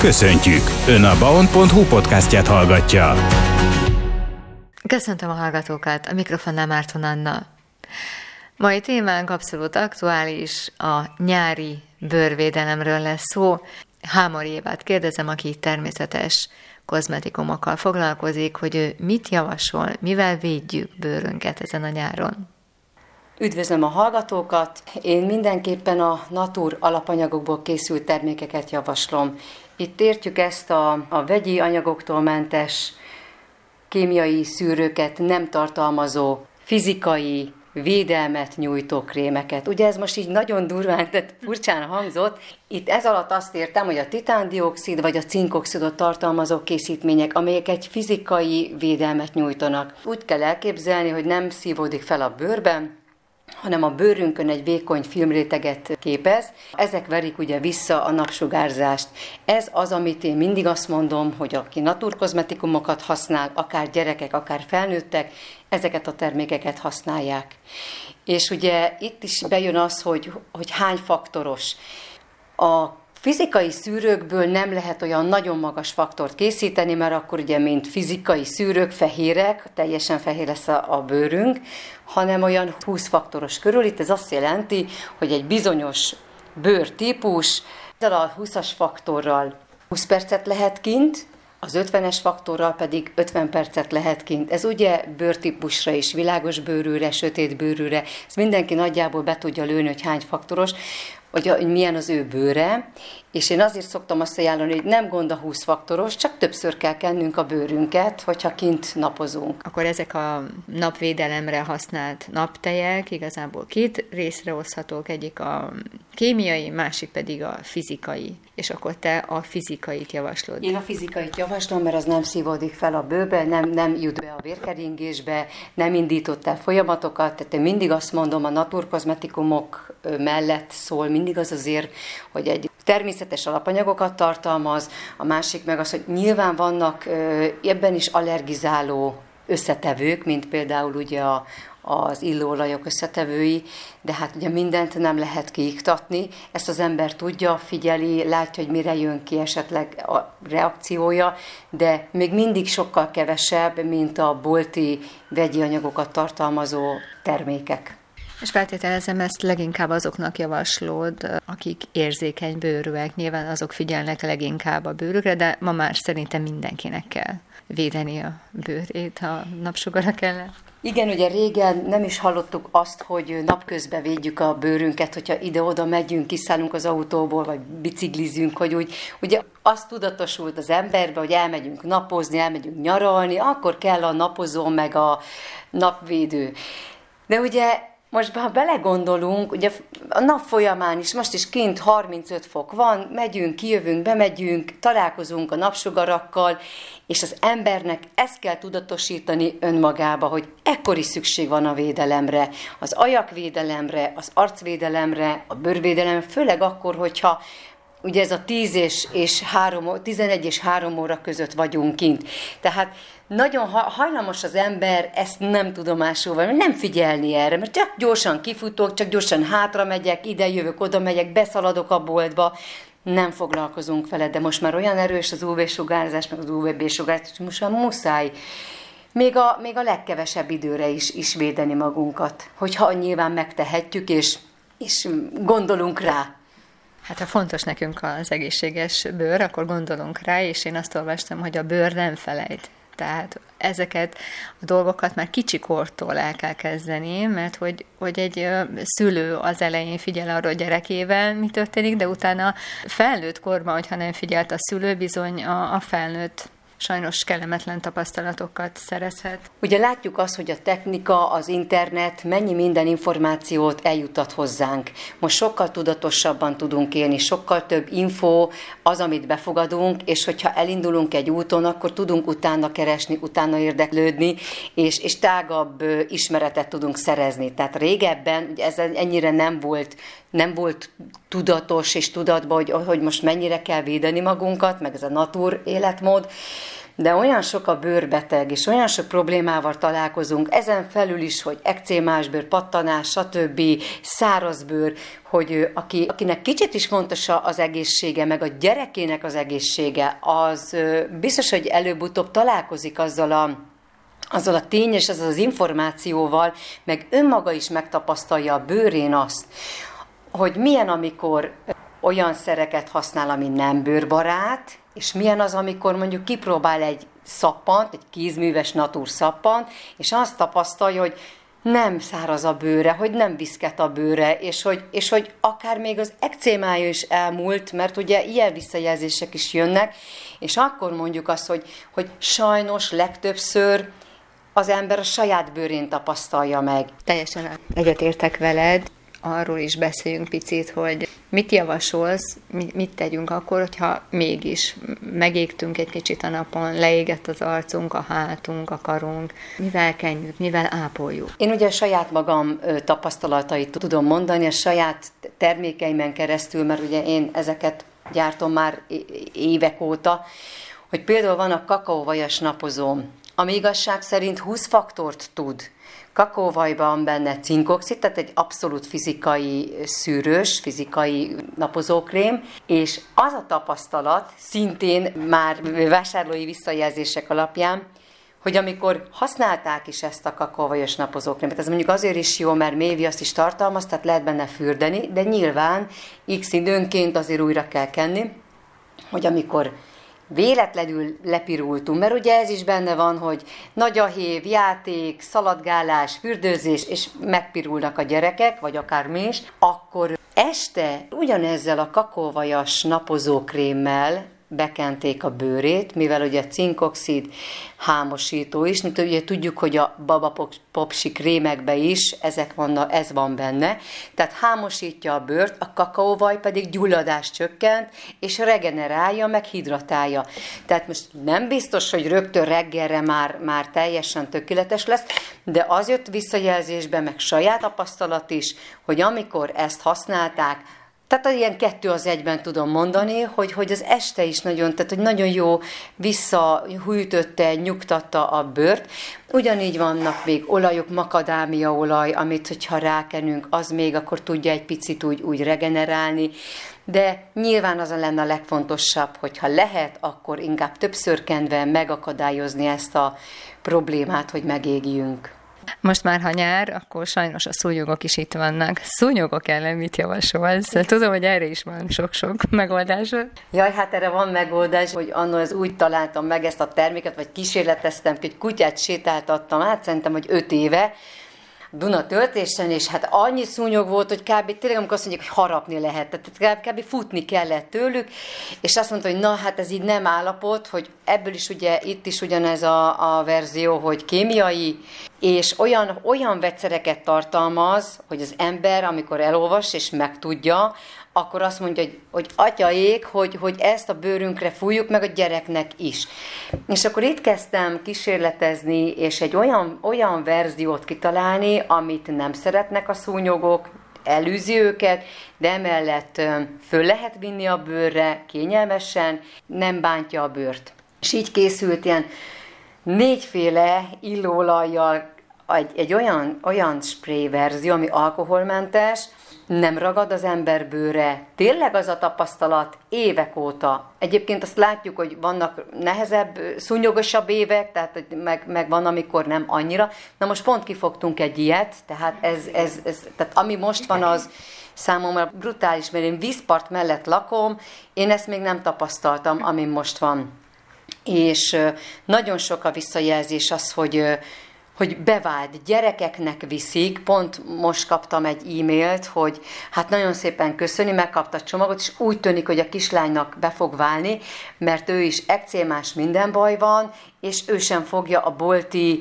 Köszöntjük! Ön a baon.hu podcastját hallgatja. Köszöntöm a hallgatókat, a mikrofonnál Márton Anna. Mai témánk abszolút aktuális, a nyári bőrvédelemről lesz szó. Hámor Évát kérdezem, aki természetes kozmetikumokkal foglalkozik, hogy ő mit javasol, mivel védjük bőrünket ezen a nyáron. Üdvözlöm a hallgatókat! Én mindenképpen a Natur alapanyagokból készült termékeket javaslom. Itt értjük ezt a, a vegyi anyagoktól mentes, kémiai szűrőket nem tartalmazó, fizikai védelmet nyújtó krémeket. Ugye ez most így nagyon durván, tehát furcsán hangzott. Itt ez alatt azt értem, hogy a titándiokszid vagy a cinkoxidot tartalmazó készítmények, amelyek egy fizikai védelmet nyújtanak. Úgy kell elképzelni, hogy nem szívódik fel a bőrben, hanem a bőrünkön egy vékony filmréteget képez. Ezek verik ugye vissza a napsugárzást. Ez az, amit én mindig azt mondom, hogy aki naturkozmetikumokat használ, akár gyerekek, akár felnőttek, ezeket a termékeket használják. És ugye itt is bejön az, hogy, hogy hány faktoros. A Fizikai szűrőkből nem lehet olyan nagyon magas faktort készíteni, mert akkor ugye, mint fizikai szűrők, fehérek, teljesen fehér lesz a, a bőrünk, hanem olyan 20 faktoros körül. Itt ez azt jelenti, hogy egy bizonyos bőrtípus ezzel a 20-as faktorral 20 percet lehet kint, az 50-es faktorral pedig 50 percet lehet kint. Ez ugye bőrtípusra is, világos bőrűre, sötét bőrűre, ez mindenki nagyjából be tudja lőni, hogy hány faktoros hogy, hogy milyen az ő bőre, és én azért szoktam azt ajánlani, hogy nem gond a 20 faktoros, csak többször kell kennünk a bőrünket, hogyha kint napozunk. Akkor ezek a napvédelemre használt naptejek igazából két részre oszthatók, egyik a kémiai, másik pedig a fizikai. És akkor te a fizikait javaslod. Én a fizikait javaslom, mert az nem szívódik fel a bőbe, nem, nem jut be a vérkeringésbe, nem indított el folyamatokat, tehát én mindig azt mondom, a naturkozmetikumok mellett szól mindig az azért, hogy egy természetes alapanyagokat tartalmaz, a másik meg az, hogy nyilván vannak ebben is allergizáló összetevők, mint például ugye a, az illóolajok összetevői, de hát ugye mindent nem lehet kiiktatni. Ezt az ember tudja, figyeli, látja, hogy mire jön ki esetleg a reakciója, de még mindig sokkal kevesebb, mint a bolti vegyi anyagokat tartalmazó termékek. És feltételezem ezt leginkább azoknak javaslod, akik érzékeny bőrűek. Nyilván azok figyelnek leginkább a bőrükre, de ma már szerintem mindenkinek kell védeni a bőrét a napsugarak ellen. Igen, ugye régen nem is hallottuk azt, hogy napközben védjük a bőrünket, hogyha ide-oda megyünk, kiszállunk az autóból, vagy biciklizünk, hogy úgy, ugye azt tudatosult az emberbe, hogy elmegyünk napozni, elmegyünk nyaralni, akkor kell a napozó meg a napvédő. De ugye most, ha belegondolunk, ugye a nap folyamán is, most is kint 35 fok van, megyünk, kijövünk, bemegyünk, találkozunk a napsugarakkal, és az embernek ezt kell tudatosítani önmagába, hogy ekkor is szükség van a védelemre, az ajakvédelemre, az arcvédelemre, a bőrvédelemre, főleg akkor, hogyha ugye ez a 10 és, és 3, 11 és 3 óra között vagyunk kint. Tehát nagyon hajlamos az ember ezt nem tudomásul venni, nem figyelni erre, mert csak gyorsan kifutok, csak gyorsan hátra megyek, ide jövök, oda megyek, beszaladok a boltba, nem foglalkozunk vele, de most már olyan erős az UV-sugárzás, meg az UVB-sugárzás, hogy most már muszáj még a, még a legkevesebb időre is, is védeni magunkat, hogyha nyilván megtehetjük, és, és gondolunk rá. Hát ha fontos nekünk az egészséges bőr, akkor gondolunk rá, és én azt olvastam, hogy a bőr nem felejt. Tehát ezeket a dolgokat már kicsikortól el kell kezdeni, mert hogy, hogy egy szülő az elején figyel arra a gyerekével, mi történik, de utána felnőtt korban, hogyha nem figyelt a szülő, bizony a, a felnőtt sajnos kellemetlen tapasztalatokat szerezhet. Ugye látjuk azt, hogy a technika, az internet mennyi minden információt eljutat hozzánk. Most sokkal tudatosabban tudunk élni, sokkal több info az, amit befogadunk, és hogyha elindulunk egy úton, akkor tudunk utána keresni, utána érdeklődni, és, és tágabb ismeretet tudunk szerezni. Tehát régebben ugye ez ennyire nem volt nem volt tudatos és tudatban, hogy, hogy most mennyire kell védeni magunkat, meg ez a natur életmód, de olyan sok a bőrbeteg, és olyan sok problémával találkozunk, ezen felül is, hogy ekcémás bőr, pattanás, stb., száraz bőr, hogy aki, akinek kicsit is fontos az egészsége, meg a gyerekének az egészsége, az biztos, hogy előbb-utóbb találkozik azzal a azzal a tényes, az az információval, meg önmaga is megtapasztalja a bőrén azt, hogy milyen, amikor olyan szereket használ, ami nem bőrbarát, és milyen az, amikor mondjuk kipróbál egy szappant, egy kézműves natúr szappant, és azt tapasztalja, hogy nem száraz a bőre, hogy nem viszket a bőre, és hogy, és hogy akár még az ekcémája is elmúlt, mert ugye ilyen visszajelzések is jönnek, és akkor mondjuk azt, hogy, hogy sajnos legtöbbször az ember a saját bőrén tapasztalja meg. Teljesen egyetértek veled, arról is beszéljünk picit, hogy mit javasolsz, mit tegyünk akkor, hogyha mégis megégtünk egy kicsit a napon, leégett az arcunk, a hátunk, a karunk, mivel kenjük, mivel ápoljuk? Én ugye a saját magam tapasztalatait tudom mondani, a saját termékeimen keresztül, mert ugye én ezeket gyártom már évek óta, hogy például van a kakaóvajas napozóm, ami igazság szerint 20 faktort tud. Kakaóvajban benne cinkoxid, tehát egy abszolút fizikai szűrős, fizikai napozókrém, és az a tapasztalat, szintén már vásárlói visszajelzések alapján, hogy amikor használták is ezt a kakaóvajos napozókrémet, ez mondjuk azért is jó, mert mévi azt is tartalmaz, tehát lehet benne fürdeni, de nyilván x időnként azért újra kell kenni, hogy amikor véletlenül lepirultunk, mert ugye ez is benne van, hogy nagy a hév, játék, szaladgálás, fürdőzés, és megpirulnak a gyerekek, vagy akár mi is, akkor este ugyanezzel a kakóvajas napozókrémmel bekenték a bőrét, mivel ugye cinkoxid hámosító is, mint ugye tudjuk, hogy a babapopsi krémekbe is ezek vannak, ez van benne, tehát hámosítja a bőrt, a kakaóvaj pedig gyulladást csökkent, és regenerálja, meg hidratálja. Tehát most nem biztos, hogy rögtön reggelre már, már teljesen tökéletes lesz, de az jött visszajelzésbe, meg saját tapasztalat is, hogy amikor ezt használták, tehát ilyen kettő az egyben tudom mondani, hogy, hogy az este is nagyon, tehát hogy nagyon jó visszahűtötte, nyugtatta a bőrt. Ugyanígy vannak még olajok, makadámia olaj, amit hogyha rákenünk, az még akkor tudja egy picit úgy, úgy regenerálni. De nyilván az a lenne a legfontosabb, hogyha lehet, akkor inkább többször kenve megakadályozni ezt a problémát, hogy megégjünk. Most már, ha nyár, akkor sajnos a szúnyogok is itt vannak. Szúnyogok ellen mit javasolsz? Tudom, hogy erre is van sok-sok megoldás. Jaj, hát erre van megoldás, hogy annó ez úgy találtam meg ezt a terméket, vagy kísérleteztem, hogy kutyát sétáltattam át, szerintem, hogy öt éve, Duna töltésen, és hát annyi szúnyog volt, hogy kb. tényleg amikor azt mondják, hogy harapni lehet, tehát kb. kb. futni kellett tőlük, és azt mondta, hogy na, hát ez így nem állapot, hogy ebből is ugye, itt is ugyanez a, a verzió, hogy kémiai, és olyan, olyan vegyszereket tartalmaz, hogy az ember, amikor elolvas és megtudja, akkor azt mondja, hogy, hogy atyaék, hogy, hogy ezt a bőrünkre fújjuk, meg a gyereknek is. És akkor itt kezdtem kísérletezni, és egy olyan, olyan verziót kitalálni, amit nem szeretnek a szúnyogok, elűzi őket, de emellett föl lehet vinni a bőrre kényelmesen, nem bántja a bőrt. És így készült ilyen négyféle illóolajjal egy, egy olyan, olyan spray verzió, ami alkoholmentes, nem ragad az ember bőre. Tényleg az a tapasztalat évek óta. Egyébként azt látjuk, hogy vannak nehezebb, szúnyogosabb évek, tehát meg, meg van, amikor nem annyira. Na most pont kifogtunk egy ilyet, tehát ez, ez, ez tehát ami most van, az számomra brutális, mert én vízpart mellett lakom, én ezt még nem tapasztaltam, ami most van. És nagyon sok a visszajelzés az, hogy hogy bevált gyerekeknek viszik, pont most kaptam egy e-mailt, hogy hát nagyon szépen köszöni, megkapta a csomagot, és úgy tűnik, hogy a kislánynak be fog válni, mert ő is ekcémás minden baj van, és ő sem fogja a bolti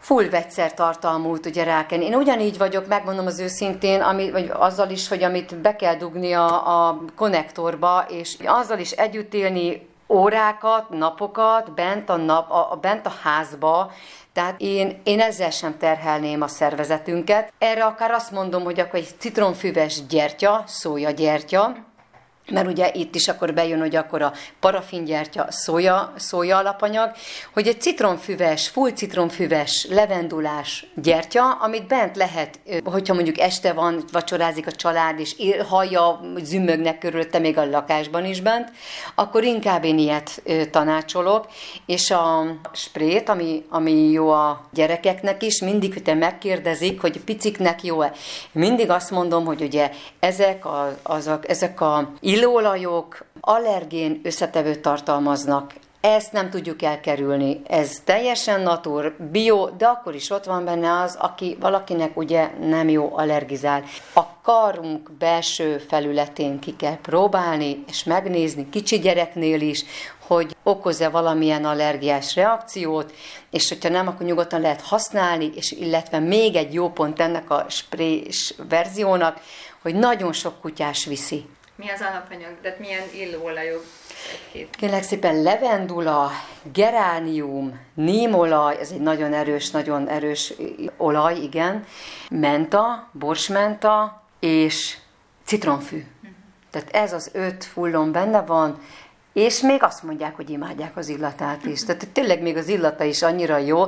full vegyszer tartalmút ugye rákenni. Én ugyanígy vagyok, megmondom az őszintén, ami, vagy azzal is, hogy amit be kell dugni a, a konnektorba, és azzal is együtt élni órákat, napokat bent a, nap, a, a bent a házba, tehát én, én ezzel sem terhelném a szervezetünket. Erre akár azt mondom, hogy akkor egy citronfüves gyertya, szója gyertya, mert ugye itt is akkor bejön, hogy akkor a parafingyertya, szója, szója alapanyag, hogy egy citromfüves, full citromfüves, levendulás gyertya, amit bent lehet, hogyha mondjuk este van, vacsorázik a család, és hallja, zümmögnek körülötte még a lakásban is bent, akkor inkább én ilyet tanácsolok, és a sprét, ami, ami jó a gyerekeknek is, mindig, hogy te megkérdezik, hogy piciknek jó-e. Mindig azt mondom, hogy ugye ezek a, azok, ezek a illóolajok allergén összetevőt tartalmaznak, ezt nem tudjuk elkerülni. Ez teljesen natur, bio, de akkor is ott van benne az, aki valakinek ugye nem jó allergizál. A karunk belső felületén ki kell próbálni, és megnézni kicsi gyereknél is, hogy okoz-e valamilyen allergiás reakciót, és hogyha nem, akkor nyugodtan lehet használni, és illetve még egy jó pont ennek a sprés verziónak, hogy nagyon sok kutyás viszi. Mi az alapanyag, tehát milyen illóolajok? Kérlek szépen levendula, geránium, nímolaj, ez egy nagyon erős, nagyon erős olaj, igen, menta, borsmenta és citromfű. Uh-huh. Tehát ez az öt fullon benne van, és még azt mondják, hogy imádják az illatát is. Tehát tényleg még az illata is annyira jó,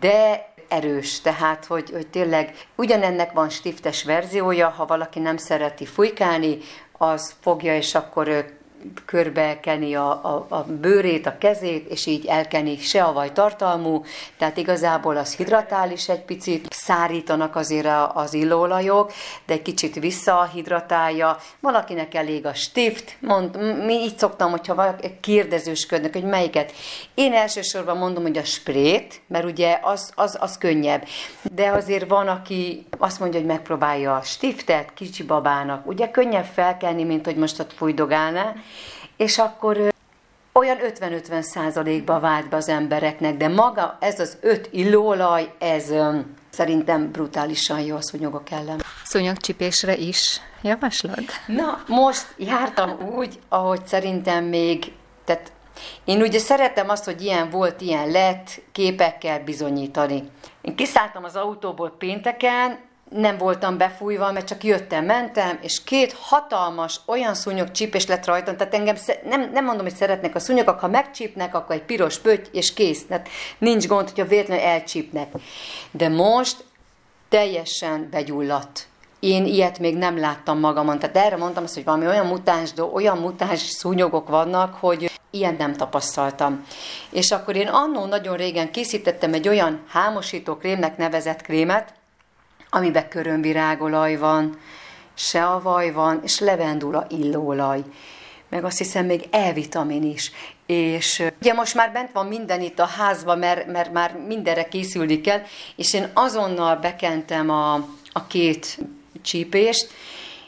de erős, tehát hogy, hogy tényleg ugyanennek van stiftes verziója, ha valaki nem szereti fújkálni, az fogja, és akkor körbe keni a, a, a bőrét, a kezét, és így elkeni se a vaj tartalmú, tehát igazából az hidratál is egy picit, szárítanak azért az illóolajok, de egy kicsit visszahidratálja. Valakinek elég a stift, mond, mi így szoktam, hogyha valaki kérdezősködnek, hogy melyiket. Én elsősorban mondom, hogy a sprét, mert ugye az, az, az könnyebb. De azért van, aki azt mondja, hogy megpróbálja a stiftet kicsi babának. Ugye könnyebb felkelni, mint hogy most ott fújdogálná, és akkor olyan 50-50 százalékba vált be az embereknek, de maga ez az öt illóolaj, ez szerintem brutálisan jó a szúnyogok ellen. Szúnyogcsipésre is javaslod? Na, most jártam úgy, ahogy szerintem még, tehát én ugye szeretem azt, hogy ilyen volt, ilyen lett, képekkel bizonyítani. Én kiszálltam az autóból pénteken, nem voltam befújva, mert csak jöttem, mentem, és két hatalmas olyan szúnyog csípés lett rajtam, tehát engem nem, nem mondom, hogy szeretnek a szúnyogok, ha megcsípnek, akkor egy piros pötty, és kész. Tehát nincs gond, hogyha véletlenül elcsípnek. De most teljesen begyulladt. Én ilyet még nem láttam magamon. Tehát erre mondtam azt, hogy valami olyan mutáns, olyan mutáns szúnyogok vannak, hogy ilyen nem tapasztaltam. És akkor én annó nagyon régen készítettem egy olyan hámosító krémnek nevezett krémet, amiben körömvirágolaj van, se a vaj van, és levendula illóolaj, meg azt hiszem még E-vitamin is. És ugye most már bent van minden itt a házban, mert, mert már mindenre készülni kell, és én azonnal bekentem a, a két csípést,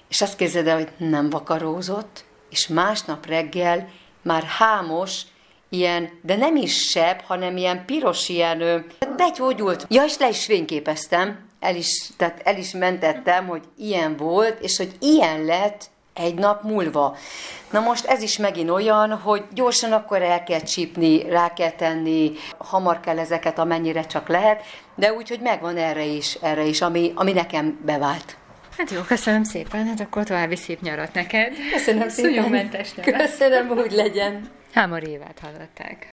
és azt képzeld el, hogy nem vakarózott, és másnap reggel már hámos, ilyen, de nem is sebb, hanem ilyen piros, ilyen, begyógyult. Ja, és le is fényképeztem, el is, tehát el is mentettem, hogy ilyen volt, és hogy ilyen lett egy nap múlva. Na most ez is megint olyan, hogy gyorsan akkor el kell csípni, rá kell tenni, hamar kell ezeket, amennyire csak lehet, de úgy, hogy megvan erre is, erre is, ami, ami nekem bevált. Hát jó, köszönöm szépen, hát akkor további szép nyarat neked. Köszönöm szépen. Köszönöm, úgy legyen. Hámor évet hallották.